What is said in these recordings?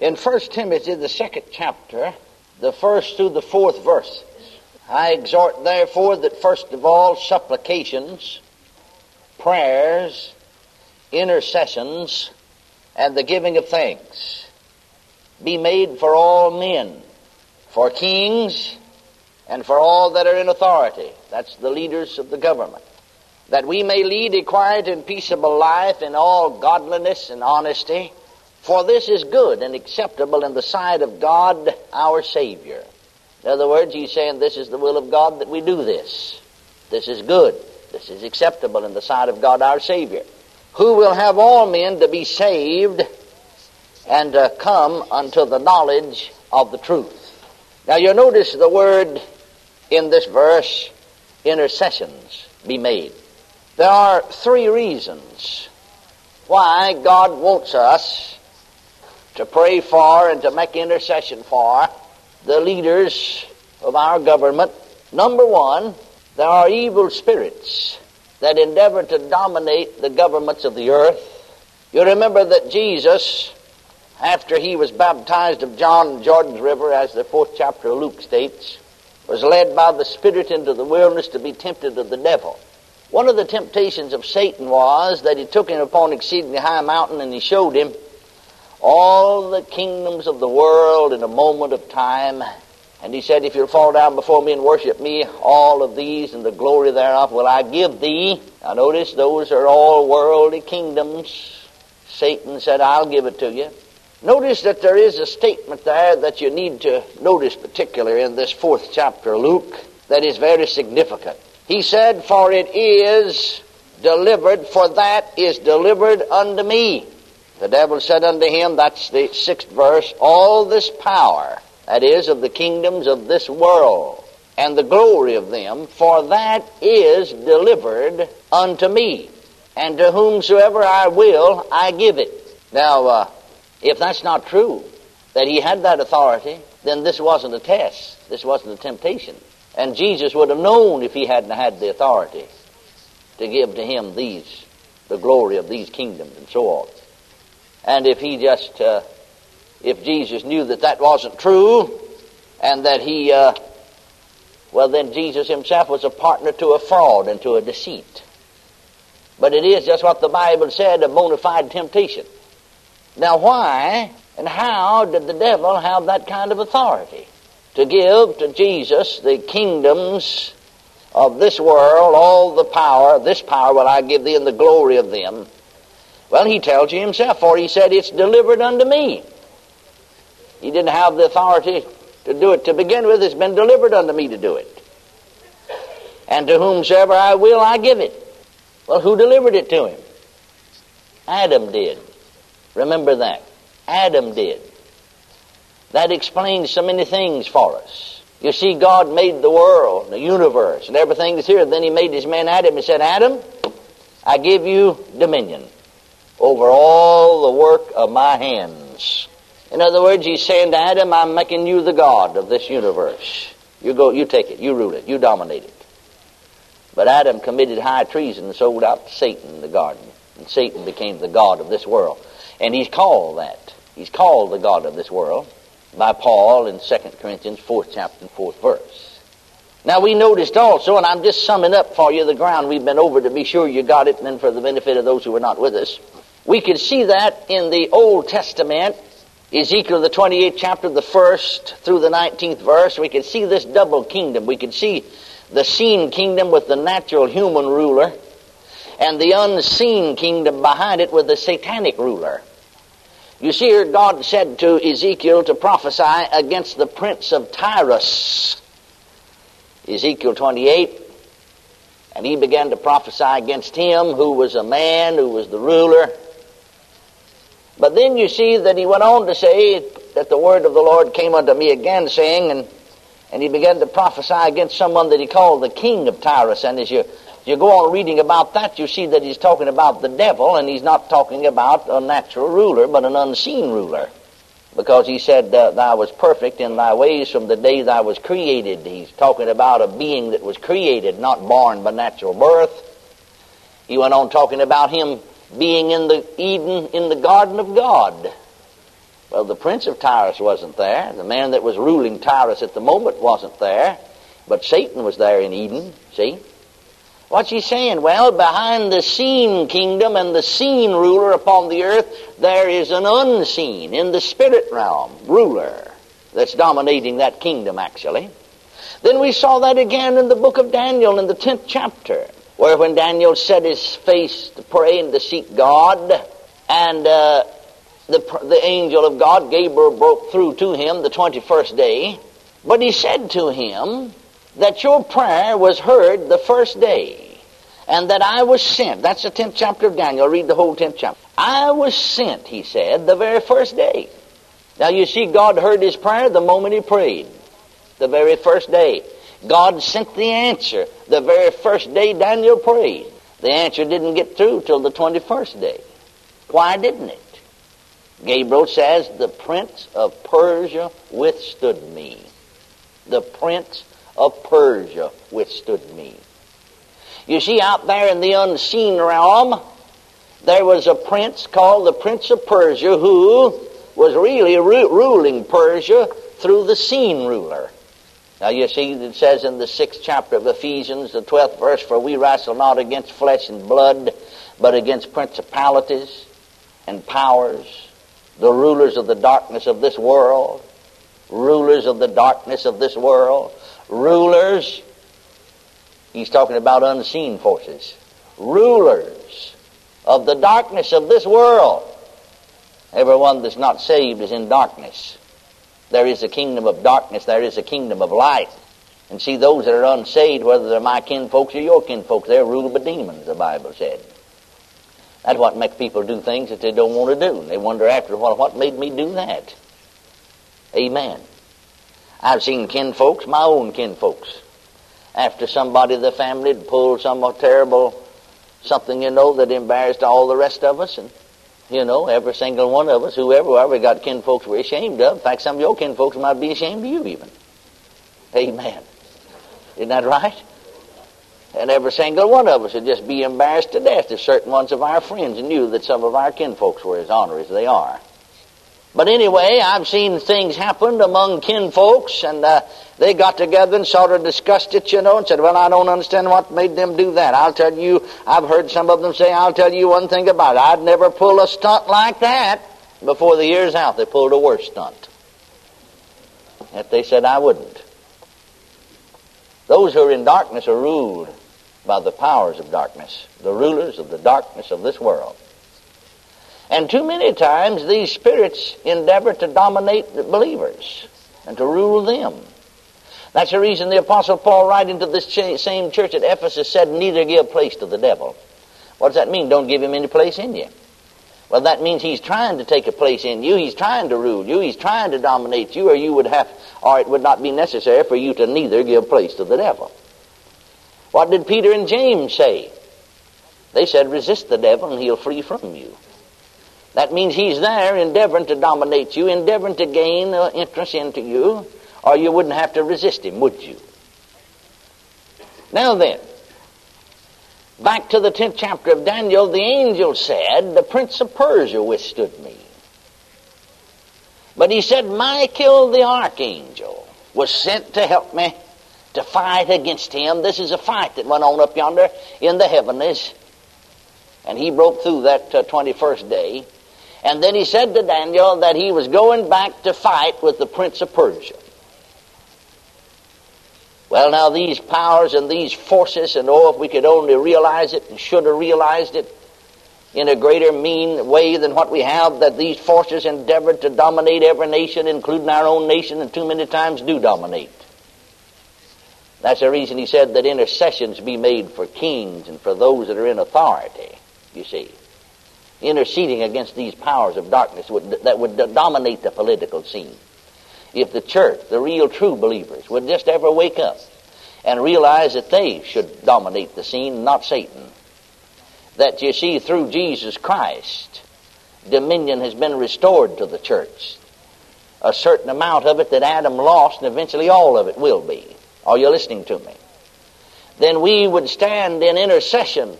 in 1 Timothy, the second chapter, the first through the fourth verses. I exhort, therefore, that first of all, supplications, prayers, intercessions, and the giving of thanks be made for all men, for kings, and for all that are in authority. That's the leaders of the government. That we may lead a quiet and peaceable life in all godliness and honesty. For this is good and acceptable in the sight of God our Savior. In other words, he's saying this is the will of God that we do this. This is good. This is acceptable in the sight of God our Savior. Who will have all men to be saved and to come unto the knowledge of the truth. Now you'll notice the word in this verse, intercessions be made. There are three reasons why God wants us to pray for and to make intercession for the leaders of our government. Number one, there are evil spirits that endeavor to dominate the governments of the earth. You remember that Jesus, after he was baptized of John in Jordan's River, as the fourth chapter of Luke states, was led by the Spirit into the wilderness to be tempted of the devil. One of the temptations of Satan was that he took him upon exceedingly high mountain and he showed him all the kingdoms of the world in a moment of time. And he said, If you'll fall down before me and worship me, all of these and the glory thereof will I give thee. Now notice, those are all worldly kingdoms. Satan said, I'll give it to you. Notice that there is a statement there that you need to notice particularly in this fourth chapter of Luke that is very significant. He said, For it is delivered, for that is delivered unto me. The devil said unto him, that's the sixth verse, all this power, that is, of the kingdoms of this world, and the glory of them, for that is delivered unto me. And to whomsoever I will, I give it. Now, uh, if that's not true, that he had that authority, then this wasn't a test. This wasn't a temptation. And Jesus would have known if he hadn't had the authority to give to him these, the glory of these kingdoms and so on. And if he just, uh, if Jesus knew that that wasn't true, and that he, uh, well, then Jesus himself was a partner to a fraud and to a deceit. But it is just what the Bible said, a bona fide temptation. Now, why and how did the devil have that kind of authority? To give to Jesus the kingdoms of this world, all the power, this power will I give thee and the glory of them. Well, he tells you himself, for he said, It's delivered unto me. He didn't have the authority to do it to begin with. It's been delivered unto me to do it. And to whomsoever I will, I give it. Well, who delivered it to him? Adam did. Remember that. Adam did. That explains so many things for us. You see, God made the world, the universe, and everything that's here. Then he made his man Adam and said, Adam, I give you dominion over all the work of my hands. In other words, he's saying to Adam, I'm making you the God of this universe. You go, you take it, you rule it, you dominate it. But Adam committed high treason and sold out to Satan the garden. And Satan became the God of this world. And he's called that. He's called the God of this world by Paul in 2 Corinthians 4th chapter 4th verse. Now we noticed also, and I'm just summing up for you the ground we've been over to be sure you got it and then for the benefit of those who were not with us. We could see that in the Old Testament, Ezekiel the 28th chapter, the first through the 19th verse. We could see this double kingdom. We could see the seen kingdom with the natural human ruler and the unseen kingdom behind it with the satanic ruler. You see here, God said to Ezekiel to prophesy against the prince of Tyrus. Ezekiel 28. And he began to prophesy against him who was a man, who was the ruler. But then you see that he went on to say that the word of the Lord came unto me again, saying, and, and he began to prophesy against someone that he called the king of Tyrus. And as you, you go on reading about that, you see that he's talking about the devil, and he's not talking about a natural ruler, but an unseen ruler. Because he said, Thou was perfect in thy ways from the day thou was created. He's talking about a being that was created, not born by natural birth. He went on talking about him being in the Eden, in the garden of God. Well, the prince of Tyrus wasn't there. The man that was ruling Tyrus at the moment wasn't there. But Satan was there in Eden, see? What's he saying? Well, behind the seen kingdom and the seen ruler upon the earth, there is an unseen, in the spirit realm, ruler that's dominating that kingdom, actually. Then we saw that again in the book of Daniel in the 10th chapter, where when Daniel set his face to pray and to seek God, and uh, the, the angel of God, Gabriel, broke through to him the 21st day, but he said to him, that your prayer was heard the first day and that I was sent. That's the 10th chapter of Daniel. Read the whole 10th chapter. I was sent, he said, the very first day. Now you see, God heard his prayer the moment he prayed. The very first day. God sent the answer the very first day Daniel prayed. The answer didn't get through till the 21st day. Why didn't it? Gabriel says, the prince of Persia withstood me. The prince of Persia withstood me. You see, out there in the unseen realm, there was a prince called the Prince of Persia who was really ru- ruling Persia through the seen ruler. Now you see, it says in the sixth chapter of Ephesians, the twelfth verse, For we wrestle not against flesh and blood, but against principalities and powers, the rulers of the darkness of this world, rulers of the darkness of this world, rulers. He's talking about unseen forces. Rulers of the darkness of this world. Everyone that's not saved is in darkness. There is a kingdom of darkness, there is a kingdom of light. And see, those that are unsaved, whether they're my kinfolks or your kinfolks, they're ruled by demons, the Bible said. That's what makes people do things that they don't want to do. And they wonder after while, what made me do that? Amen. I've seen kinfolks, my own kinfolks, after somebody of the family had pulled some terrible something, you know, that embarrassed all the rest of us. And, you know, every single one of us, whoever, we got kinfolks we're ashamed of. In fact, some of your kinfolks might be ashamed of you even. Amen. Isn't that right? And every single one of us would just be embarrassed to death if certain ones of our friends knew that some of our kinfolks were as honored as they are. But anyway, I've seen things happen among kinfolks, and uh, they got together and sort of discussed it, you know, and said, Well, I don't understand what made them do that. I'll tell you, I've heard some of them say, I'll tell you one thing about it. I'd never pull a stunt like that. Before the year's out, they pulled a worse stunt. Yet they said, I wouldn't. Those who are in darkness are ruled by the powers of darkness, the rulers of the darkness of this world. And too many times these spirits endeavor to dominate the believers and to rule them. That's the reason the Apostle Paul, writing to this same church at Ephesus, said, Neither give place to the devil. What does that mean? Don't give him any place in you. Well, that means he's trying to take a place in you. He's trying to rule you. He's trying to dominate you, or you would have, or it would not be necessary for you to neither give place to the devil. What did Peter and James say? They said, resist the devil and he'll flee from you. That means he's there endeavoring to dominate you, endeavoring to gain uh, interest into you, or you wouldn't have to resist him, would you? Now then, back to the 10th chapter of Daniel, the angel said, The prince of Persia withstood me. But he said, Michael the archangel was sent to help me to fight against him. This is a fight that went on up yonder in the heavens. And he broke through that uh, 21st day. And then he said to Daniel that he was going back to fight with the prince of Persia. Well, now these powers and these forces, and oh, if we could only realize it and should have realized it in a greater mean way than what we have, that these forces endeavored to dominate every nation, including our own nation, and too many times do dominate. That's the reason he said that intercessions be made for kings and for those that are in authority, you see interceding against these powers of darkness would, that would dominate the political scene. If the church, the real true believers, would just ever wake up and realize that they should dominate the scene, not Satan. That you see, through Jesus Christ, dominion has been restored to the church. A certain amount of it that Adam lost, and eventually all of it will be. Are you listening to me? Then we would stand in intercession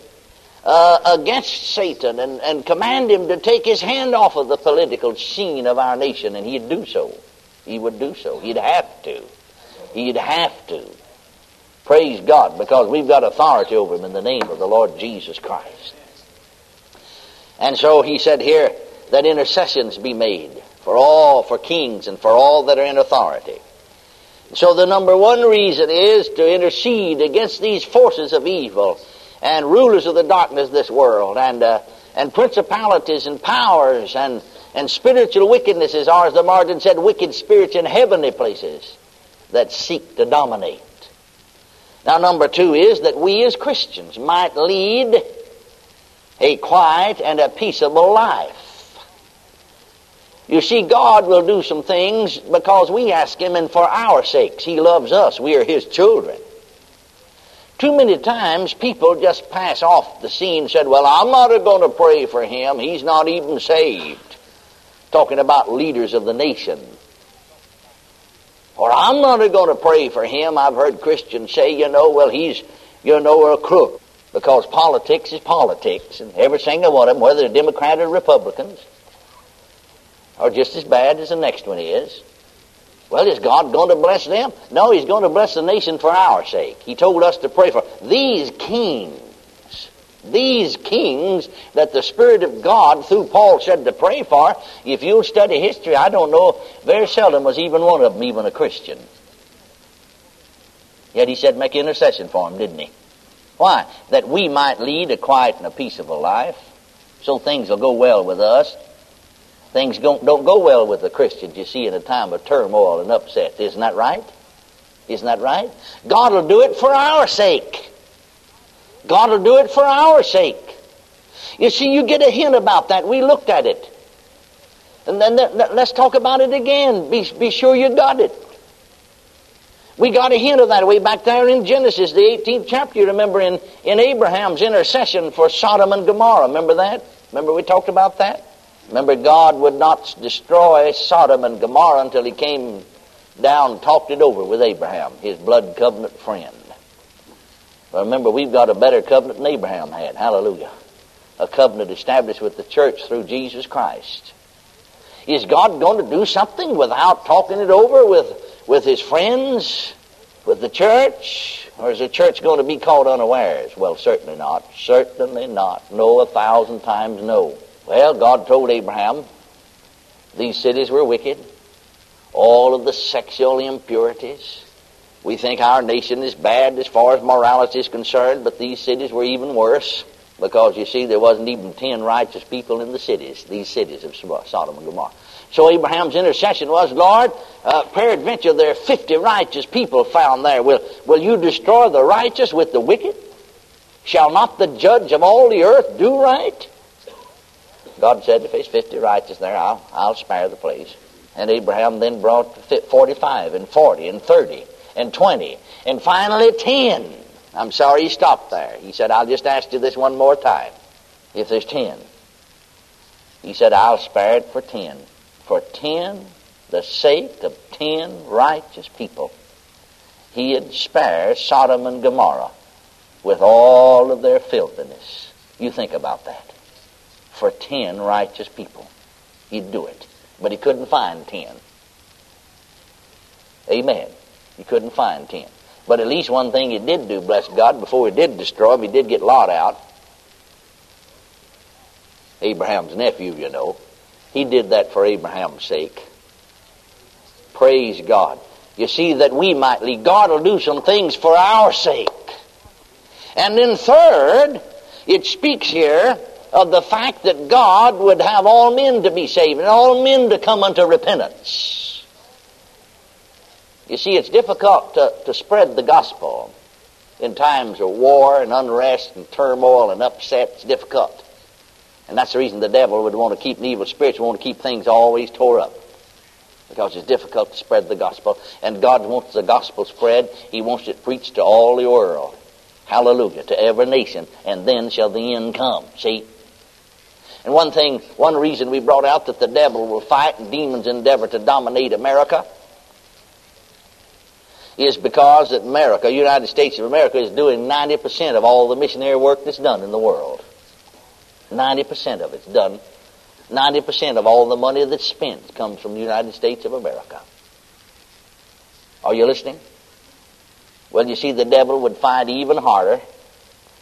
uh, against Satan and, and command him to take his hand off of the political scene of our nation, and he'd do so. He would do so. He'd have to. He'd have to. Praise God, because we've got authority over him in the name of the Lord Jesus Christ. And so he said here that intercessions be made for all, for kings and for all that are in authority. So the number one reason is to intercede against these forces of evil and rulers of the darkness of this world and, uh, and principalities and powers and, and spiritual wickednesses are, as the margin said, wicked spirits in heavenly places that seek to dominate. Now, number two is that we as Christians might lead a quiet and a peaceable life. You see, God will do some things because we ask Him and for our sakes. He loves us. We are His children. Too many times people just pass off the scene and said, Well, I'm not going to pray for him. He's not even saved. Talking about leaders of the nation. Or I'm not going to pray for him. I've heard Christians say, you know, well, he's, you know, a crook. Because politics is politics. And every single one of them, whether they're Democrat or Republicans, are just as bad as the next one is. Well, is God going to bless them? No, He's going to bless the nation for our sake. He told us to pray for these kings. These kings that the Spirit of God, through Paul, said to pray for. If you'll study history, I don't know, very seldom was even one of them even a Christian. Yet he said, make intercession for them, didn't he? Why? That we might lead a quiet and a peaceable life, so things will go well with us Things don't, don't go well with the Christians, you see, in a time of turmoil and upset. Isn't that right? Isn't that right? God will do it for our sake. God will do it for our sake. You see, you get a hint about that. We looked at it. And then let's talk about it again. Be, be sure you got it. We got a hint of that way back there in Genesis, the 18th chapter. You remember in, in Abraham's intercession for Sodom and Gomorrah. Remember that? Remember we talked about that? Remember, God would not destroy Sodom and Gomorrah until he came down and talked it over with Abraham, his blood covenant friend. But remember, we've got a better covenant than Abraham had. Hallelujah. A covenant established with the church through Jesus Christ. Is God going to do something without talking it over with, with his friends, with the church? Or is the church going to be caught unawares? Well, certainly not. Certainly not. No, a thousand times no. Well, God told Abraham these cities were wicked, all of the sexual impurities. We think our nation is bad as far as morality is concerned, but these cities were even worse because you see there wasn't even ten righteous people in the cities, these cities of Sodom and Gomorrah. So Abraham's intercession was, Lord, uh, peradventure there are fifty righteous people found there. Will, will you destroy the righteous with the wicked? Shall not the judge of all the earth do right? God said, if there's 50 righteous there, I'll, I'll spare the place. And Abraham then brought 45 and 40 and 30 and 20 and finally 10. I'm sorry he stopped there. He said, I'll just ask you this one more time. If there's 10. He said, I'll spare it for 10. For 10, the sake of 10 righteous people. He'd spare Sodom and Gomorrah with all of their filthiness. You think about that for ten righteous people. He'd do it. But he couldn't find ten. Amen. He couldn't find ten. But at least one thing he did do, bless God, before he did destroy him, he did get Lot out. Abraham's nephew, you know. He did that for Abraham's sake. Praise God. You see, that we might. God will do some things for our sake. And then third, it speaks here of the fact that God would have all men to be saved and all men to come unto repentance. You see, it's difficult to, to spread the gospel in times of war and unrest and turmoil and upset. It's difficult. And that's the reason the devil would want to keep, the evil spirits want to keep things always tore up. Because it's difficult to spread the gospel. And God wants the gospel spread. He wants it preached to all the world. Hallelujah. To every nation. And then shall the end come. See? And one thing, one reason we brought out that the devil will fight and demons endeavor to dominate America is because that America, United States of America, is doing 90% of all the missionary work that's done in the world. 90% of it's done. 90% of all the money that's spent comes from the United States of America. Are you listening? Well, you see, the devil would fight even harder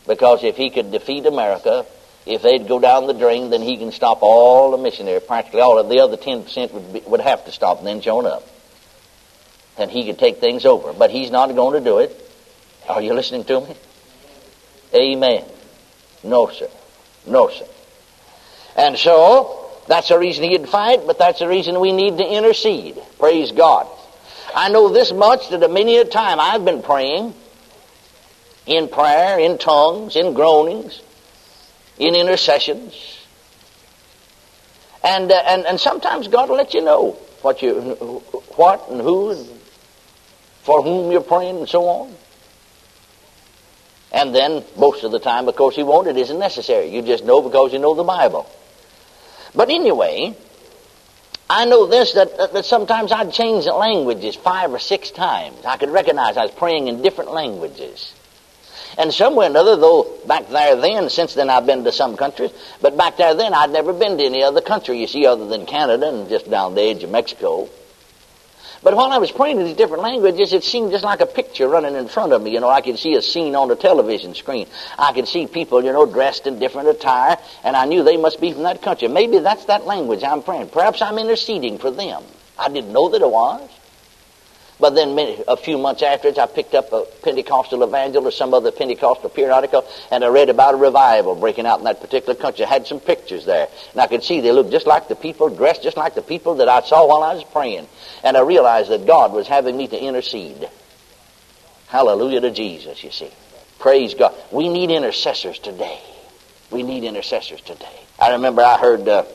because if he could defeat America, if they'd go down the drain, then he can stop all the missionary. Practically all of the other 10% would, be, would have to stop and then join up. And he could take things over. But he's not going to do it. Are you listening to me? Amen. No, sir. No, sir. And so, that's the reason he'd fight, but that's the reason we need to intercede. Praise God. I know this much that many a time I've been praying in prayer, in tongues, in groanings, in intercessions. And, uh, and, and sometimes God will let you know what you, what and who and for whom you're praying and so on. And then, most of the time, of course, He won't. It isn't necessary. You just know because you know the Bible. But anyway, I know this that, that, that sometimes I'd change the languages five or six times. I could recognize I was praying in different languages. And somewhere or another, though back there then, since then I've been to some countries, but back there then I'd never been to any other country, you see, other than Canada and just down the edge of Mexico. But while I was praying in these different languages, it seemed just like a picture running in front of me. You know, I could see a scene on the television screen. I could see people, you know, dressed in different attire, and I knew they must be from that country. Maybe that's that language I'm praying. Perhaps I'm interceding for them. I didn't know that it was. But then many, a few months afterwards, I picked up a Pentecostal Evangel or some other Pentecostal periodical, and I read about a revival breaking out in that particular country. I had some pictures there, and I could see they looked just like the people, dressed just like the people that I saw while I was praying. And I realized that God was having me to intercede. Hallelujah to Jesus, you see. Praise God. We need intercessors today. We need intercessors today. I remember I heard, uh,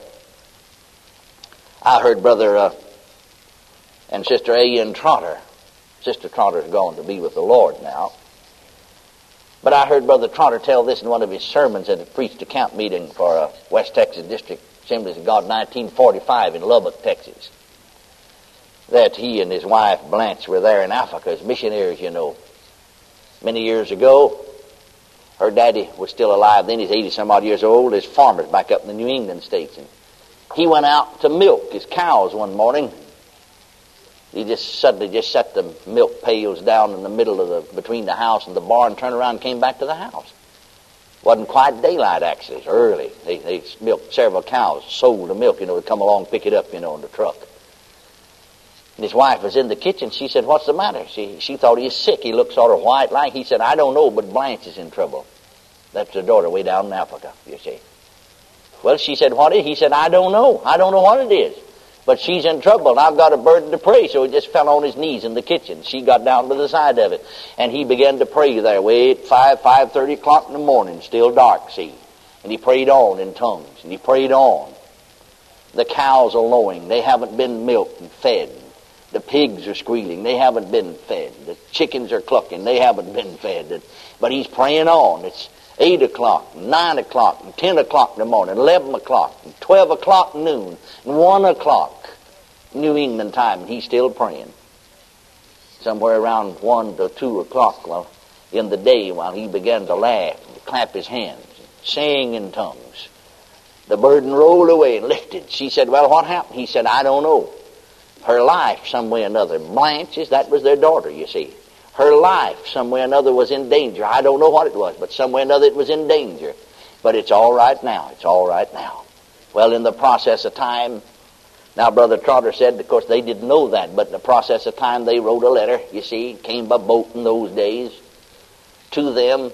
I heard Brother uh, and Sister A.N. Trotter. Sister Trotter's gone to be with the Lord now. But I heard Brother Trotter tell this in one of his sermons at a preached a camp meeting for a West Texas District Assemblies of God 1945 in Lubbock, Texas. That he and his wife Blanche were there in Africa as missionaries, you know. Many years ago, her daddy was still alive then. He's 80 some odd years old. His farmers back up in the New England states. And he went out to milk his cows one morning he just suddenly just set the milk pails down in the middle of the between the house and the barn, turned around, and came back to the house. wasn't quite daylight actually. It's early. They they milked several cows, sold the milk. You know, to come along pick it up. You know, in the truck. And his wife was in the kitchen. She said, "What's the matter?" She she thought he was sick. He looked sort of white like. He said, "I don't know, but Blanche is in trouble." That's her daughter way down in Africa. You see. Well, she said, "What is?" He said, "I don't know. I don't know what it is." But she's in trouble, and I've got a burden to pray. So he just fell on his knees in the kitchen. She got down to the side of it, and he began to pray there. Wait, five, five thirty o'clock in the morning, still dark. See, and he prayed on in tongues, and he prayed on. The cows are lowing; they haven't been milked and fed. The pigs are squealing; they haven't been fed. The chickens are clucking; they haven't been fed. But he's praying on. It's 8 o'clock, 9 o'clock, and 10 o'clock in the morning, 11 o'clock, and 12 o'clock noon, and 1 o'clock New England time, and he's still praying. Somewhere around 1 to 2 o'clock in the day while he began to laugh and clap his hands, sing in tongues. The burden rolled away and lifted. She said, Well, what happened? He said, I don't know. Her life, some way or another. Blanche's, that was their daughter, you see. Her life, some way or another, was in danger. I don't know what it was, but some way or another it was in danger. But it's all right now. It's all right now. Well, in the process of time, now Brother Trotter said, of course, they didn't know that, but in the process of time, they wrote a letter, you see, came by boat in those days, to them,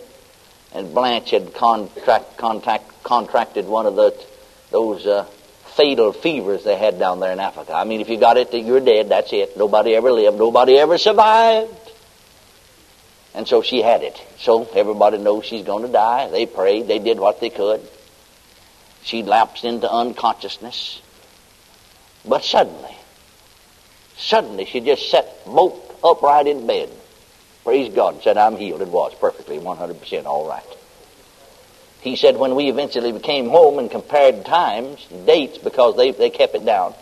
and Blanche had contract, contact, contracted one of the, those uh, fatal fevers they had down there in Africa. I mean, if you got it, you're dead. That's it. Nobody ever lived. Nobody ever survived. And so she had it. So everybody knows she's going to die. They prayed. They did what they could. She lapsed into unconsciousness. But suddenly, suddenly she just sat bolt upright in bed. Praise God. Said, I'm healed. It was perfectly 100% all right. He said when we eventually came home and compared times, dates, because they, they kept it down,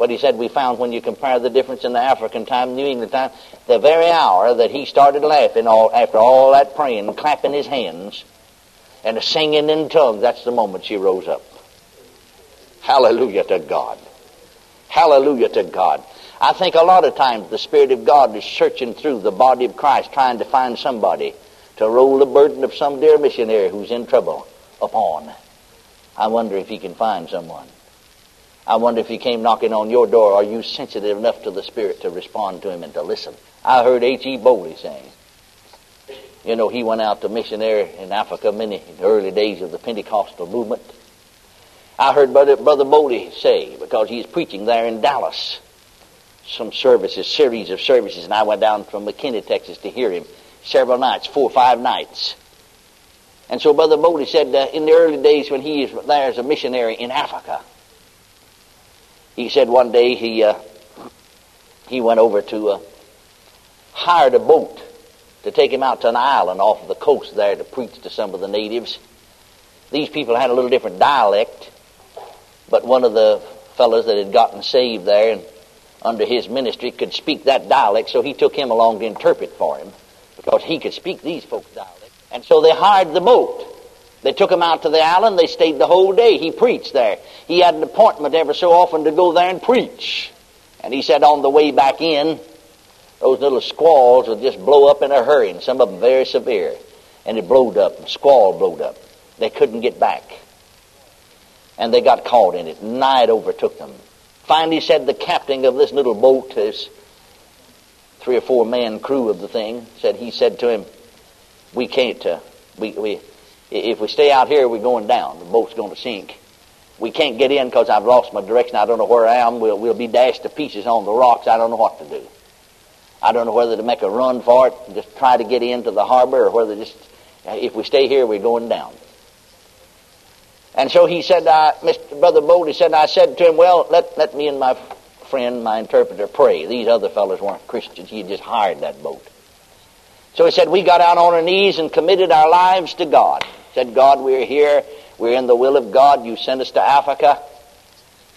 what he said we found when you compare the difference in the African time, New England time, the very hour that he started laughing all, after all that praying and clapping his hands, and singing in tongues. That's the moment she rose up. Hallelujah to God. Hallelujah to God. I think a lot of times the Spirit of God is searching through the body of Christ trying to find somebody to roll the burden of some dear missionary who's in trouble upon. I wonder if he can find someone. I wonder if he came knocking on your door, are you sensitive enough to the Spirit to respond to him and to listen? I heard H.E. Bowley saying, you know, he went out to missionary in Africa many in the early days of the Pentecostal movement. I heard Brother, Brother Boley say, because he's preaching there in Dallas, some services, series of services, and I went down from McKinney, Texas to hear him several nights, four or five nights. And so Brother Bowley said in the early days when he was there as a missionary in Africa, he said one day he uh, he went over to uh, hired a boat to take him out to an island off of the coast there to preach to some of the natives. These people had a little different dialect, but one of the fellows that had gotten saved there and under his ministry could speak that dialect, so he took him along to interpret for him because he could speak these folks' dialect. And so they hired the boat. They took him out to the island. They stayed the whole day. He preached there. He had an appointment every so often to go there and preach. And he said on the way back in, those little squalls would just blow up in a hurry, and some of them very severe. And it blowed up, and squall blowed up. They couldn't get back. And they got caught in it. Night overtook them. Finally said the captain of this little boat, this three or four man crew of the thing, said he said to him, We can't uh, we, we if we stay out here we're going down. The boat's going to sink. We can't get in because I've lost my direction. I don't know where I am. We'll, we'll be dashed to pieces on the rocks. I don't know what to do. I don't know whether to make a run for it and just try to get into the harbor or whether just, if we stay here, we're going down. And so he said, uh, Mr. Brother Boley said, I said to him, well, let, let me and my friend, my interpreter, pray. These other fellows weren't Christians. He had just hired that boat. So he said, we got out on our knees and committed our lives to God. Said, God, we're here. We're in the will of God. You sent us to Africa.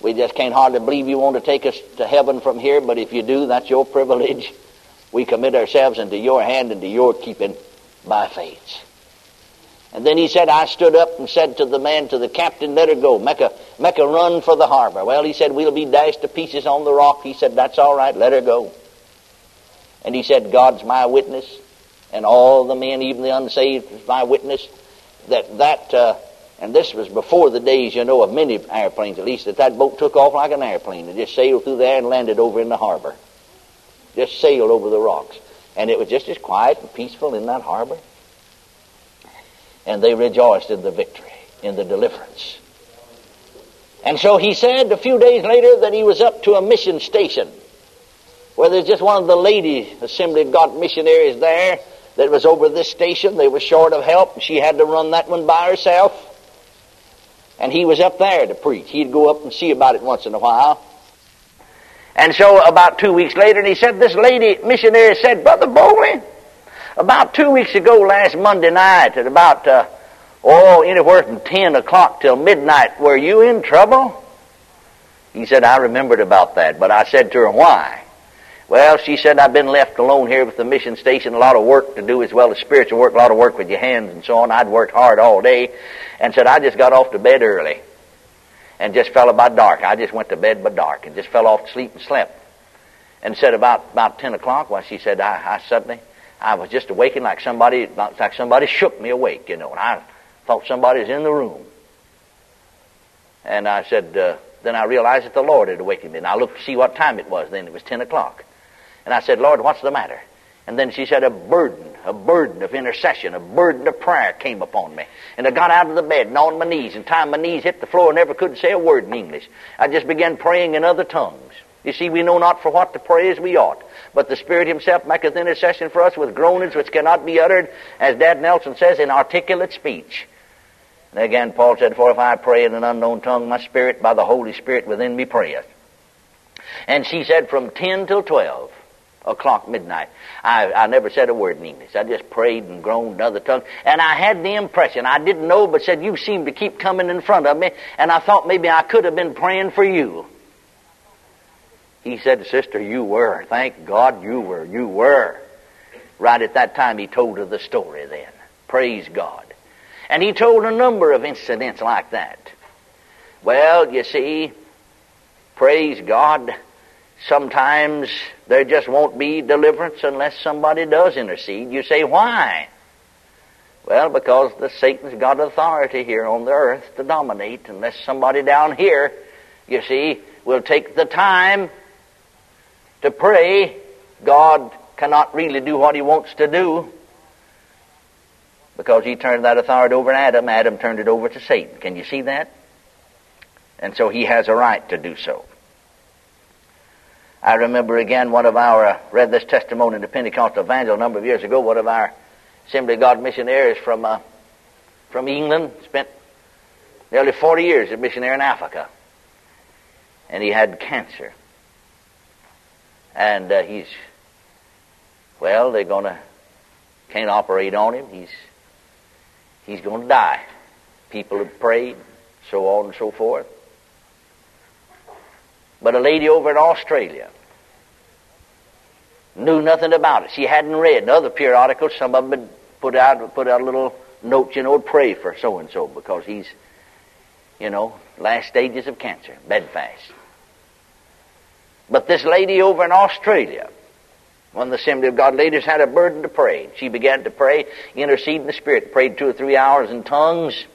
We just can't hardly believe you want to take us to heaven from here, but if you do, that's your privilege. We commit ourselves into your hand and to your keeping by faith. And then he said, I stood up and said to the man, to the captain, let her go. Make a, make a run for the harbor. Well, he said, we'll be dashed to pieces on the rock. He said, that's all right, let her go. And he said, God's my witness, and all the men, even the unsaved, is my witness, that that, uh, and this was before the days, you know, of many airplanes at least, that that boat took off like an airplane and just sailed through there and landed over in the harbor just sailed over the rocks. And it was just as quiet and peaceful in that harbor. And they rejoiced in the victory, in the deliverance. And so he said a few days later that he was up to a mission station where there's just one of the lady Assembly of God missionaries there that was over this station. They were short of help. And she had to run that one by herself. And he was up there to preach. He'd go up and see about it once in a while. And so about two weeks later, and he said, this lady missionary said, Brother Boley, about two weeks ago last Monday night at about, uh, oh, anywhere from 10 o'clock till midnight, were you in trouble? He said, I remembered about that, but I said to her, why? Well, she said, I've been left alone here with the mission station, a lot of work to do as well as spiritual work, a lot of work with your hands and so on. I'd worked hard all day, and said, I just got off to bed early and just fell about dark. I just went to bed by dark and just fell off to sleep and slept. And said about about ten o'clock, well, she said I, I suddenly I was just awakened like somebody like somebody shook me awake, you know, and I thought somebody was in the room. And I said, uh, then I realized that the Lord had awakened me. And I looked to see what time it was. Then it was ten o'clock. And I said, Lord, what's the matter? And then she said, a burden, a burden of intercession, a burden of prayer came upon me. And I got out of the bed and on my knees, and time my knees hit the floor, and never could say a word in English. I just began praying in other tongues. You see, we know not for what to pray as we ought. But the Spirit Himself maketh intercession for us with groanings which cannot be uttered, as Dad Nelson says, in articulate speech. And again, Paul said, For if I pray in an unknown tongue, my spirit by the Holy Spirit within me prayeth. And she said, from 10 till 12 o'clock midnight. I, I never said a word in English. I just prayed and groaned in other tongues. And I had the impression, I didn't know, but said, you seem to keep coming in front of me. And I thought maybe I could have been praying for you. He said, sister, you were. Thank God you were. You were. Right at that time, he told her the story then. Praise God. And he told a number of incidents like that. Well, you see, praise God, sometimes there just won't be deliverance unless somebody does intercede. You say, why? Well, because the Satan's got authority here on the earth to dominate, unless somebody down here, you see, will take the time to pray, God cannot really do what he wants to do because he turned that authority over to Adam. Adam turned it over to Satan. Can you see that? And so he has a right to do so. I remember again one of our, uh, read this testimony in the Pentecostal Evangel a number of years ago, one of our Assembly of God missionaries from, uh, from England, spent nearly 40 years as a missionary in Africa. And he had cancer. And uh, he's, well, they're going to, can't operate on him. He's, he's going to die. People have prayed, so on and so forth. But a lady over in Australia knew nothing about it. She hadn't read. Other periodicals, some of them had put out, put out little note, you know, pray for so and so because he's, you know, last stages of cancer, bedfast. But this lady over in Australia, one of the Assembly of God ladies had a burden to pray. She began to pray, intercede in the Spirit, prayed two or three hours in tongues,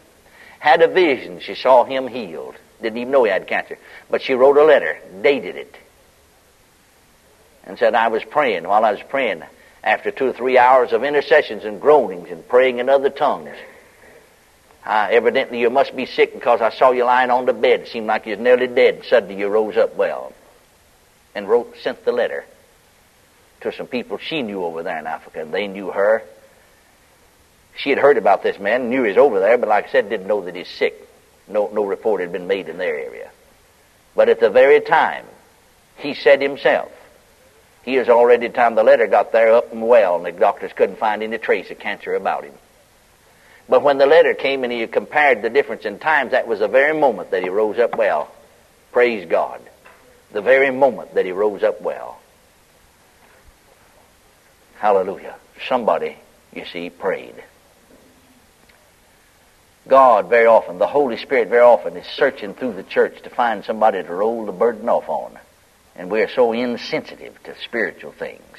had a vision. She saw him healed. Didn't even know he had cancer. But she wrote a letter, dated it, and said, I was praying. While I was praying, after two or three hours of intercessions and groanings and praying in other tongues, uh, evidently you must be sick because I saw you lying on the bed. It seemed like you was nearly dead. Suddenly you rose up well and wrote, sent the letter to some people she knew over there in Africa. They knew her. She had heard about this man, knew he was over there, but like I said, didn't know that he's sick. No, no report had been made in their area. But at the very time, he said himself, he has already, time the letter got there, up and well, and the doctors couldn't find any trace of cancer about him. But when the letter came and he compared the difference in times, that was the very moment that he rose up well. Praise God. The very moment that he rose up well. Hallelujah. Somebody, you see, prayed. God very often, the Holy Spirit very often is searching through the church to find somebody to roll the burden off on. And we're so insensitive to spiritual things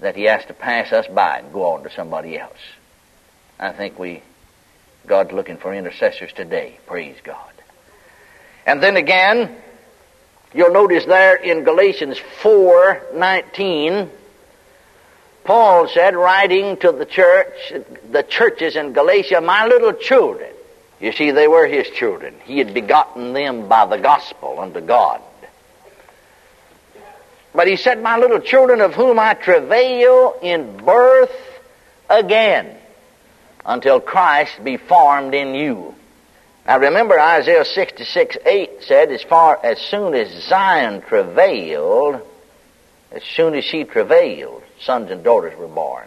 that He has to pass us by and go on to somebody else. I think we, God's looking for intercessors today. Praise God. And then again, you'll notice there in Galatians 4 19, Paul said, writing to the church, the churches in Galatia, my little children. You see, they were his children. He had begotten them by the gospel unto God. But he said, My little children, of whom I travail in birth again, until Christ be formed in you. Now remember Isaiah 66, 8 said, as far as soon as Zion travailed, as soon as she travailed, sons and daughters were born.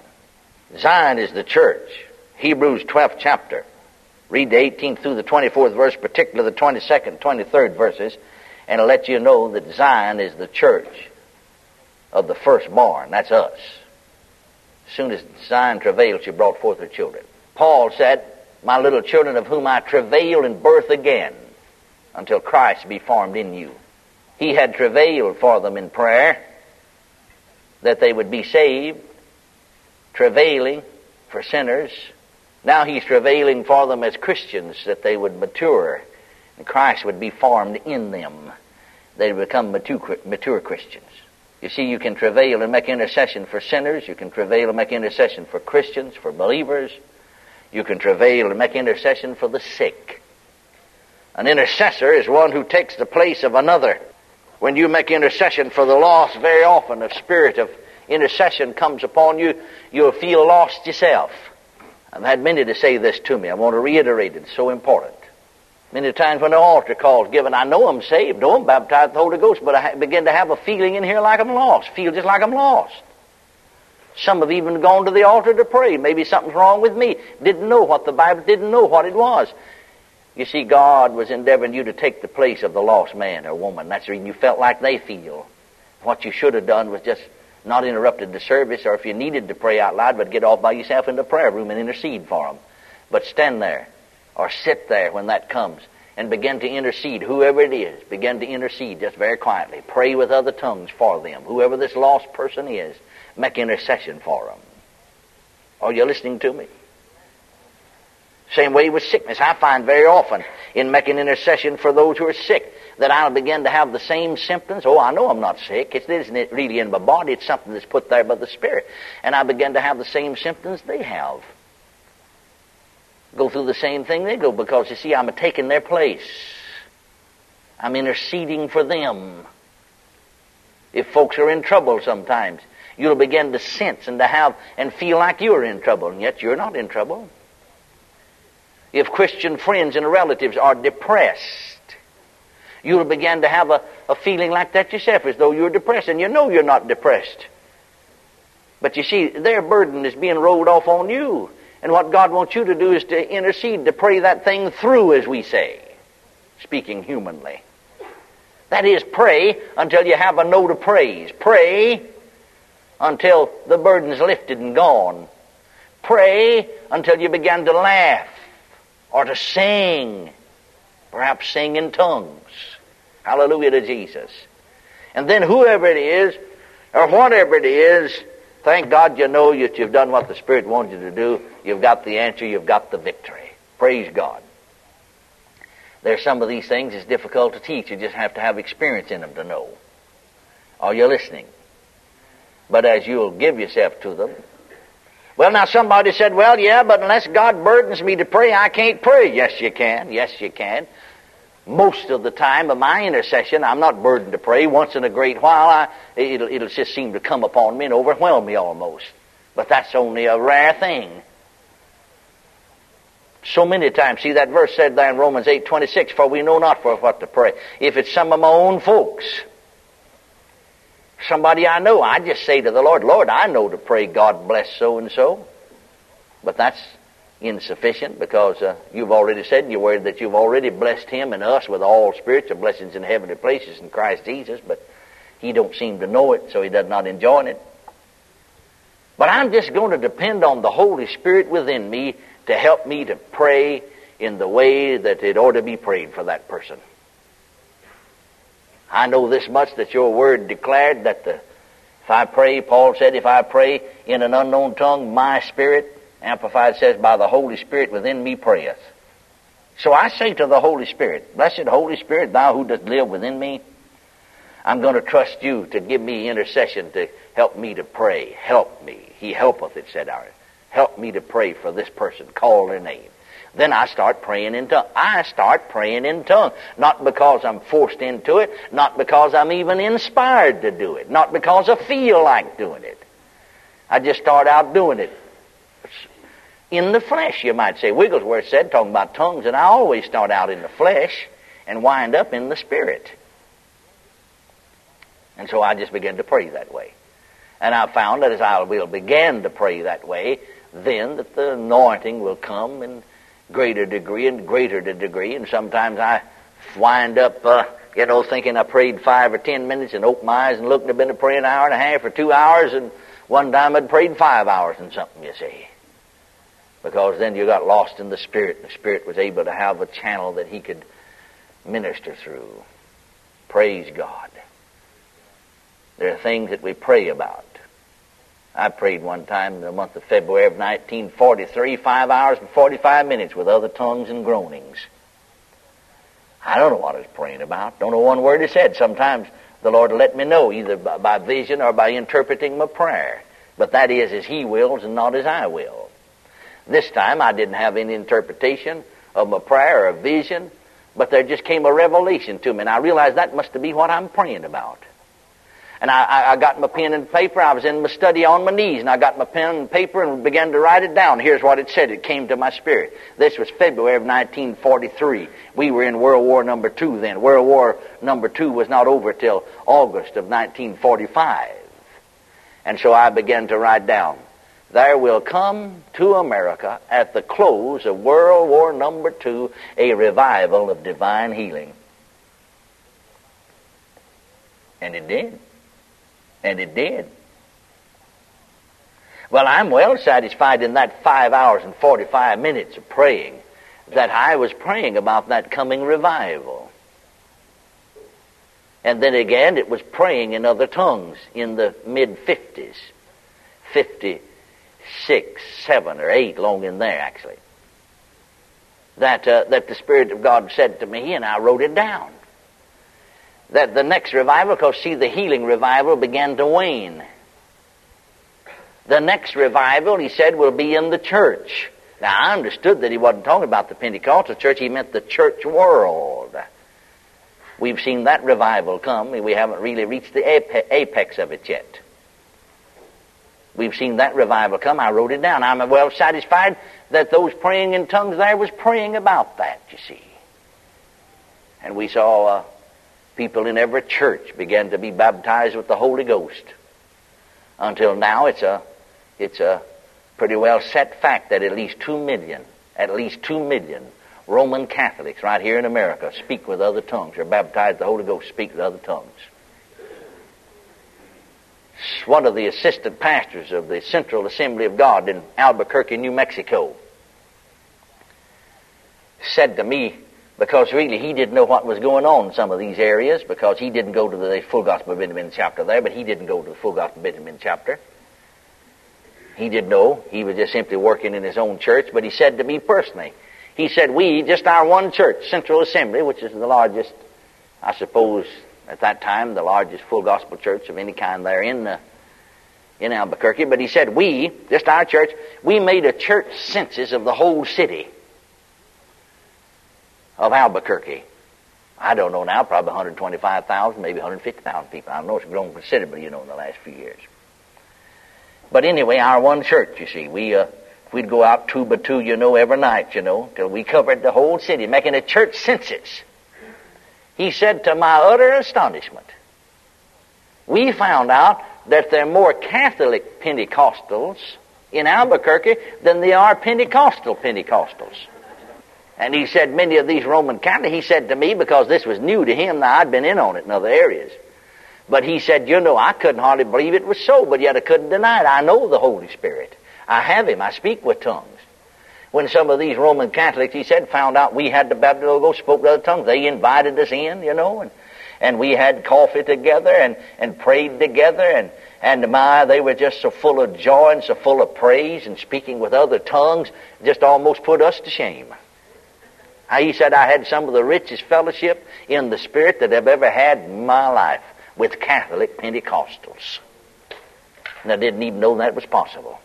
Zion is the church. Hebrews 12th chapter. Read the 18th through the 24th verse, particularly the 22nd, 23rd verses, and it'll let you know that Zion is the church of the firstborn. That's us. As soon as Zion travailed, she brought forth her children. Paul said, My little children, of whom I travail in birth again, until Christ be formed in you. He had travailed for them in prayer that they would be saved, travailing for sinners. Now he's travailing for them as Christians that they would mature and Christ would be formed in them. They would become mature, mature Christians. You see, you can travail and make intercession for sinners. You can travail and make intercession for Christians, for believers. You can travail and make intercession for the sick. An intercessor is one who takes the place of another. When you make intercession for the lost, very often a spirit of intercession comes upon you, you'll feel lost yourself. I've had many to say this to me. I want to reiterate it. It's so important. Many times when the altar call is given, I know I'm saved, know I'm baptized with the Holy Ghost, but I begin to have a feeling in here like I'm lost. Feel just like I'm lost. Some have even gone to the altar to pray. Maybe something's wrong with me. Didn't know what the Bible, didn't know what it was. You see, God was endeavoring you to take the place of the lost man or woman. That's the reason you felt like they feel. What you should have done was just not interrupted the service, or if you needed to pray out loud, but get off by yourself in the prayer room and intercede for them. But stand there or sit there when that comes and begin to intercede, whoever it is, begin to intercede just very quietly. Pray with other tongues for them. Whoever this lost person is, make intercession for them. Are you listening to me? Same way with sickness. I find very often in making intercession for those who are sick that I'll begin to have the same symptoms. Oh, I know I'm not sick. It isn't really in my body. It's something that's put there by the Spirit. And I begin to have the same symptoms they have. Go through the same thing they go because, you see, I'm taking their place. I'm interceding for them. If folks are in trouble sometimes, you'll begin to sense and to have and feel like you're in trouble, and yet you're not in trouble if Christian friends and relatives are depressed, you'll begin to have a, a feeling like that yourself, as though you're depressed, and you know you're not depressed. But you see, their burden is being rolled off on you. And what God wants you to do is to intercede, to pray that thing through, as we say, speaking humanly. That is, pray until you have a note of praise. Pray until the burden's lifted and gone. Pray until you begin to laugh or to sing, perhaps sing in tongues. Hallelujah to Jesus. And then whoever it is, or whatever it is, thank God you know that you've done what the Spirit wanted you to do. You've got the answer, you've got the victory. Praise God. There's some of these things it's difficult to teach. You just have to have experience in them to know. Are you listening? But as you'll give yourself to them, well, now somebody said, well, yeah, but unless God burdens me to pray, I can't pray. Yes, you can. Yes, you can. Most of the time of my intercession, I'm not burdened to pray. Once in a great while, I, it'll, it'll just seem to come upon me and overwhelm me almost. But that's only a rare thing. So many times, see that verse said there in Romans 8, 26, for we know not for what to pray. If it's some of my own folks, somebody I know, I just say to the Lord, Lord, I know to pray, God bless so and so. But that's insufficient because uh, you've already said in your word that you've already blessed him and us with all spiritual blessings in heavenly places in Christ Jesus, but he don't seem to know it, so he does not enjoy it. But I'm just going to depend on the Holy Spirit within me to help me to pray in the way that it ought to be prayed for that person. I know this much that your word declared that the, if I pray, Paul said, if I pray in an unknown tongue, my spirit, Amplified says, by the Holy Spirit within me prayeth. So I say to the Holy Spirit, Blessed Holy Spirit, thou who dost live within me, I'm going to trust you to give me intercession to help me to pray. Help me. He helpeth, it said. Our. Help me to pray for this person. Call their name. Then I start praying in tongues. I start praying in tongues. Not because I'm forced into it, not because I'm even inspired to do it, not because I feel like doing it. I just start out doing it. In the flesh, you might say. Wigglesworth said, talking about tongues, and I always start out in the flesh and wind up in the spirit. And so I just began to pray that way. And I found that as I will begin to pray that way, then that the anointing will come and greater degree and greater degree. And sometimes I wind up, uh, you know, thinking I prayed five or ten minutes and opened my eyes and looked and I've been to pray an hour and a half or two hours. And one time I'd prayed five hours and something, you see. Because then you got lost in the Spirit. And the Spirit was able to have a channel that He could minister through. Praise God. There are things that we pray about. I prayed one time in the month of February of 1943, five hours and 45 minutes with other tongues and groanings. I don't know what I was praying about. Don't know one word he said. Sometimes the Lord will let me know, either by vision or by interpreting my prayer. But that is as He wills and not as I will. This time I didn't have any interpretation of my prayer or vision, but there just came a revelation to me, and I realized that must be what I'm praying about. And I, I got my pen and paper. I was in my study on my knees, and I got my pen and paper and began to write it down. Here's what it said. It came to my spirit. This was February of 1943. We were in World War Number Two then. World War Number Two was not over till August of 1945. And so I began to write down, there will come to America at the close of World War Number Two a revival of divine healing. And it did. And it did. Well, I'm well satisfied in that five hours and 45 minutes of praying that I was praying about that coming revival. And then again, it was praying in other tongues in the mid 50s. 56, 7, or 8, long in there, actually. That, uh, that the Spirit of God said to me, and I wrote it down. That the next revival, because see, the healing revival began to wane. The next revival, he said, will be in the church. Now, I understood that he wasn't talking about the Pentecostal church, he meant the church world. We've seen that revival come, and we haven't really reached the apex of it yet. We've seen that revival come. I wrote it down. I'm well satisfied that those praying in tongues there was praying about that, you see. And we saw uh, people in every church began to be baptized with the Holy Ghost. Until now, it's a, it's a pretty well set fact that at least two million, at least two million Roman Catholics right here in America speak with other tongues, are baptized the Holy Ghost, speak with other tongues. One of the assistant pastors of the Central Assembly of God in Albuquerque, New Mexico, said to me, because really he didn't know what was going on in some of these areas, because he didn't go to the full gospel Businessmen chapter there, but he didn't go to the full gospel Businessmen chapter. He didn't know. He was just simply working in his own church. But he said to me personally, he said, we, just our one church, Central Assembly, which is the largest, I suppose, at that time, the largest full gospel church of any kind there in, the, in Albuquerque. But he said, we, just our church, we made a church census of the whole city of Albuquerque. I don't know now, probably 125,000, maybe 150,000 people. I know it's grown considerably, you know, in the last few years. But anyway, our one church, you see, we uh, we'd go out two by two, you know, every night, you know, till we covered the whole city, making a church census. He said, to my utter astonishment, we found out that there are more Catholic Pentecostals in Albuquerque than there are Pentecostal Pentecostals. And he said, many of these Roman Catholics, he said to me, because this was new to him, now I'd been in on it in other areas. But he said, you know, I couldn't hardly believe it was so, but yet I couldn't deny it. I know the Holy Spirit. I have him. I speak with tongues. When some of these Roman Catholics, he said, found out we had the baptism of the Ghost, spoke with other tongues, they invited us in, you know, and, and we had coffee together and, and prayed together and, and my, they were just so full of joy and so full of praise and speaking with other tongues, just almost put us to shame. He said, I had some of the richest fellowship in the Spirit that I've ever had in my life with Catholic Pentecostals. And I didn't even know that was possible.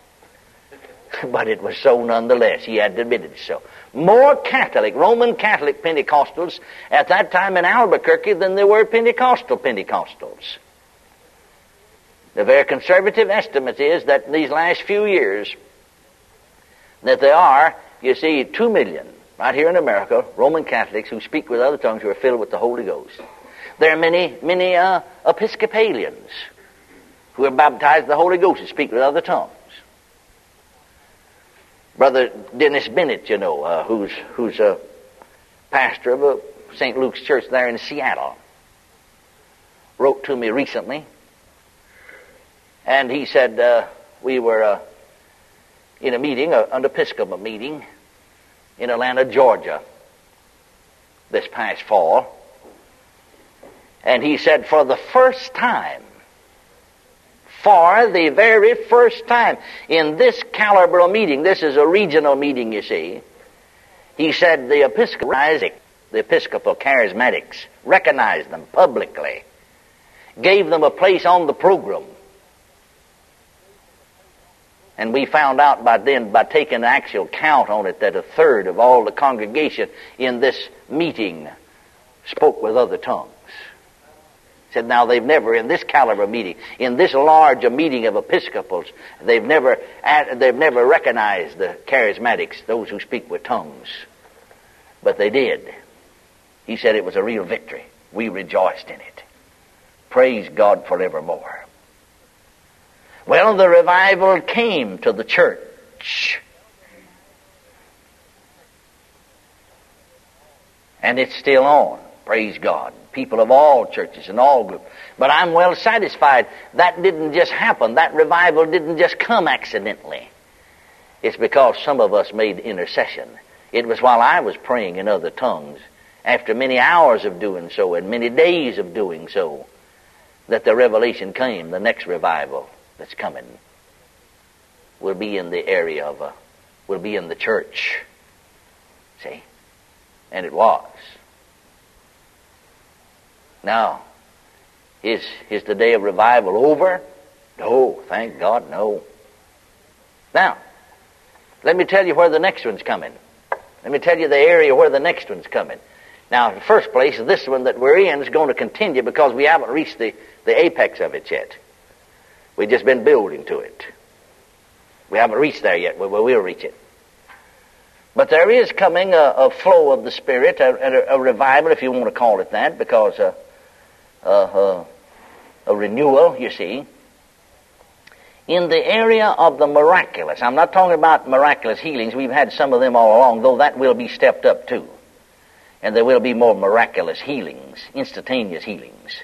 but it was so nonetheless. He had admitted so. More Catholic, Roman Catholic Pentecostals at that time in Albuquerque than there were Pentecostal Pentecostals. The very conservative estimate is that in these last few years, that there are, you see, two million, right here in America, Roman Catholics who speak with other tongues who are filled with the Holy Ghost. There are many, many uh, Episcopalians who are baptized in the Holy Ghost and speak with other tongues. Brother Dennis Bennett, you know, uh, who's who's a pastor of a St. Luke's church there in Seattle, wrote to me recently, and he said uh, we were uh, in a meeting, an Episcopal meeting, in Atlanta, Georgia, this past fall, and he said, for the first time, for the very first time in this caliber meeting, this is a regional meeting, you see, he said the Episcopal, the Episcopal charismatics, recognized them publicly, gave them a place on the program. And we found out by then, by taking an actual count on it, that a third of all the congregation in this meeting spoke with other tongues. Said now they've never, in this caliber meeting, in this large a meeting of Episcopals, they've never, they've never recognized the charismatics, those who speak with tongues. But they did. He said it was a real victory. We rejoiced in it. Praise God forevermore. Well, the revival came to the church. And it's still on. Praise God. people of all churches and all groups. But I'm well satisfied that didn't just happen. That revival didn't just come accidentally. It's because some of us made intercession. It was while I was praying in other tongues, after many hours of doing so and many days of doing so, that the revelation came, the next revival that's coming will be in the area of uh, a, will be in the church. See? And it was. Now, is, is the day of revival over? No, thank God, no. Now, let me tell you where the next one's coming. Let me tell you the area where the next one's coming. Now, in the first place, this one that we're in is going to continue because we haven't reached the, the apex of it yet. We've just been building to it. We haven't reached there yet, but we'll reach it. But there is coming a, a flow of the Spirit, a, a, a, revival, if you want to call it that, because uh, uh, uh, a renewal, you see, in the area of the miraculous. I'm not talking about miraculous healings. We've had some of them all along, though that will be stepped up too. And there will be more miraculous healings, instantaneous healings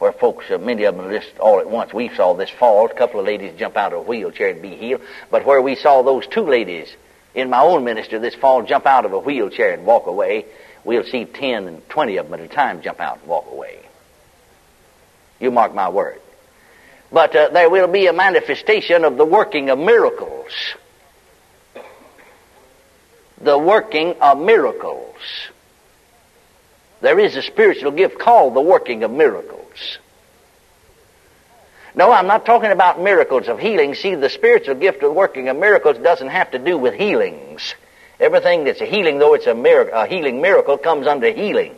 where folks, uh, many of them just all at once. We saw this fall, a couple of ladies jump out of a wheelchair and be healed. But where we saw those two ladies in my own ministry this fall jump out of a wheelchair and walk away, we'll see 10 and 20 of them at a time jump out and walk away. You mark my word. But uh, there will be a manifestation of the working of miracles. The working of miracles. There is a spiritual gift called the working of miracles. No, I'm not talking about miracles of healing. See, the spiritual gift of working of miracles doesn't have to do with healings. Everything that's a healing, though it's a, miracle, a healing miracle, comes under healings.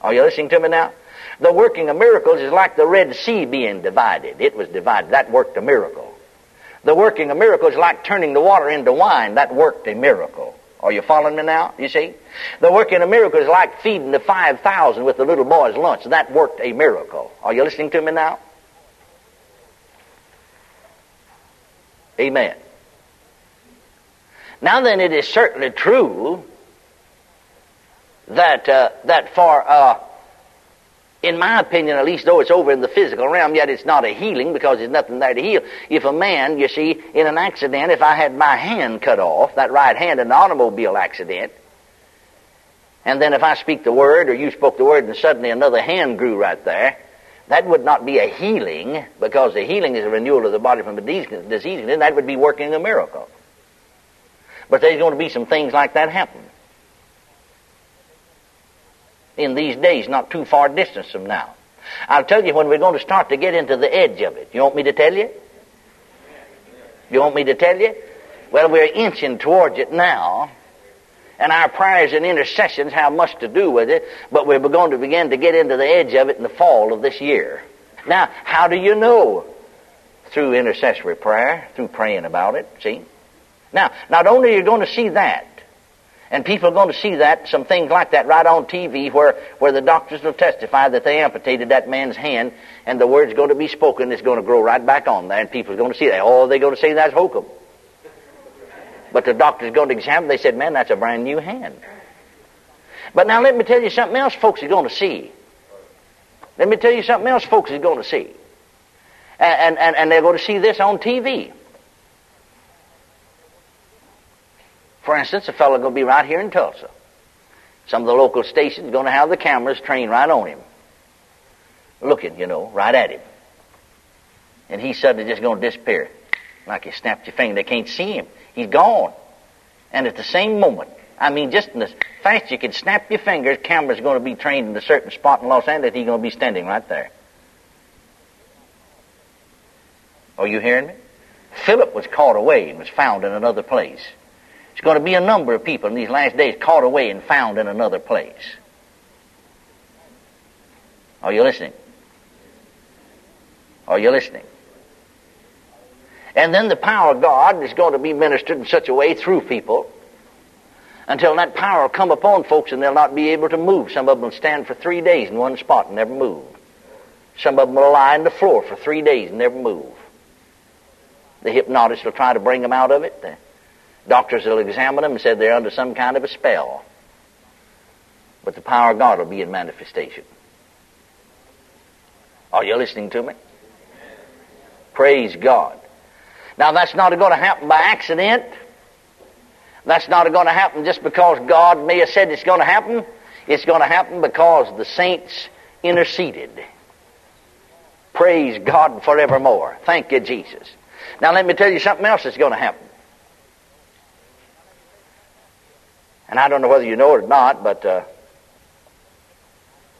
Are you listening to me now? The working of miracles is like the Red Sea being divided. It was divided. That worked a miracle. The working of miracles is like turning the water into wine. That worked a miracle. Are you following me now? You see? The working of miracles is like feeding the 5,000 with the little boy's lunch. That worked a miracle. Are you listening to me now? Amen. Now then, it is certainly true that uh, that for, uh, in my opinion, at least, though it's over in the physical realm, yet it's not a healing because there's nothing there to heal. If a man, you see, in an accident, if I had my hand cut off, that right hand in an automobile accident, and then if I speak the word or you spoke the word and suddenly another hand grew right there, that would not be a healing because the healing is a renewal of the body from a disease, and that would be working a miracle. But there's going to be some things like that happen in these days, not too far distance from now. I'll tell you when we're going to start to get into the edge of it. You want me to tell you? You want me to tell you? Well, we're inching towards it now and our prayers and intercessions have much to do with it, but we're going to begin to get into the edge of it in the fall of this year. Now, how do you know? Through intercessory prayer, through praying about it, see? Now, not only are you going to see that, and people are going to see that, some things like that right on TV where, where the doctors will testify that they amputated that man's hand and the word's going to be spoken, it's going to grow right back on there and people are going to see that. Oh, they're going to say that's hokum. But the doctor's going to examine. They said, man, that's a brand new hand. But now let me tell you something else folks are going to see. Let me tell you something else folks are going to see. And, and, and they're going to see this on TV. For instance, a fellow going to be right here in Tulsa. Some of the local stations going to have the cameras trained right on him. Looking, you know, right at him. And he's suddenly just going to disappear. Like you snapped your finger. They can't see him. He's gone. And at the same moment, I mean, just in the fast you can snap your fingers, camera's going to be trained in a certain spot in Los Angeles, he's going to be standing right there. Are you hearing me? Philip was caught away and was found in another place. There's going to be a number of people in these last days caught away and found in another place. Are you listening? Are you listening? And then the power of God is going to be ministered in such a way through people until that power will come upon folks and they'll not be able to move. Some of them will stand for three days in one spot and never move. Some of them will lie on the floor for three days and never move. The hypnotist will try to bring them out of it. The doctors will examine them and say they're under some kind of a spell. But the power of God will be in manifestation. Are you listening to me? Praise God. Now that's not going to happen by accident. That's not going to happen just because God may have said it's going to happen. It's going to happen because the saints interceded. Praise God forevermore. Thank you, Jesus. Now let me tell you something else that's going to happen. And I don't know whether you know it or not, but uh,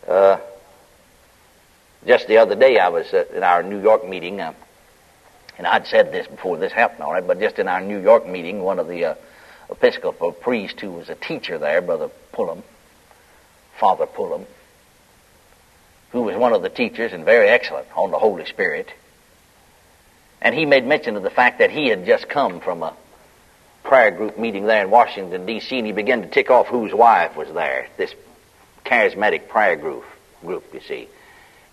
uh, just the other day I was uh, in our New York meeting, uh, and I'd said this before this happened, all right, but just in our New York meeting, one of the uh, Episcopal priests who was a teacher there, Brother Pullum, Father Pullum, who was one of the teachers and very excellent on the Holy Spirit, and he made mention of the fact that he had just come from a prayer group meeting there in Washington, D.C., and he began to tick off whose wife was there, this charismatic prayer group, group, you see.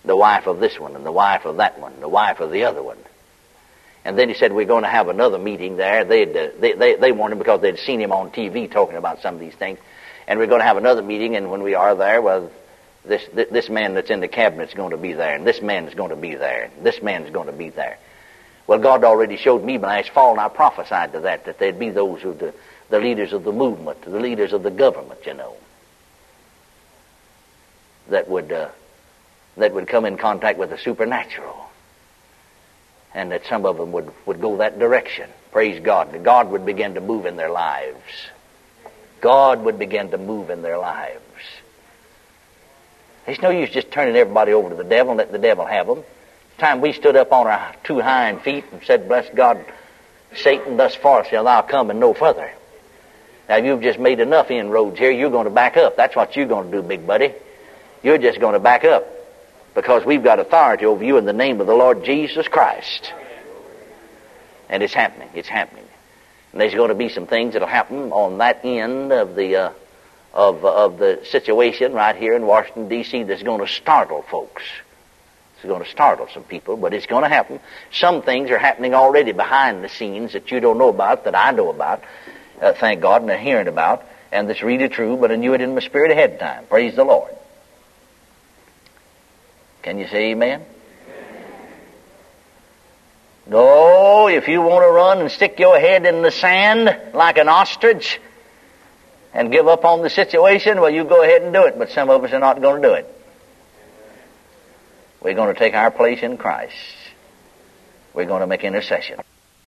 The wife of this one, and the wife of that one, the wife of the other one. And then he said, we're going to have another meeting there. They'd, uh, they, they, they wanted him because they'd seen him on TV talking about some of these things. And we're going to have another meeting, and when we are there, well, this, this man that's in the cabinet's going to be there, and this man is going to be there, and this man is going to be there. Well, God already showed me last fall, and I prophesied to that, that there'd be those who the, the leaders of the movement, the leaders of the government, you know, that would, uh, that would come in contact with the supernatural. And that some of them would, would go that direction. Praise God. God would begin to move in their lives. God would begin to move in their lives. There's no use just turning everybody over to the devil and let the devil have them time we stood up on our two hind feet and said, Bless God, Satan, thus far shall thou come and no further. Now, you've just made enough inroads here. You're going to back up. That's what you're going to do, big buddy. You're just going to back up because we've got authority over you in the name of the Lord Jesus Christ. And it's happening. It's happening. And there's going to be some things that'll happen on that end of the uh, of of the situation right here in Washington D.C. that's going to startle folks. It's going to startle some people, but it's going to happen. Some things are happening already behind the scenes that you don't know about, that I know about, uh, thank God, and are hearing about, and that's really true, but I knew it in my spirit ahead of time. Praise the Lord. Can you say amen? No, if you want to run and stick your head in the sand like an ostrich and give up on the situation, well, you go ahead and do it, but some of us are not going to do it. We're going to take our place in Christ. We're going to make intercession.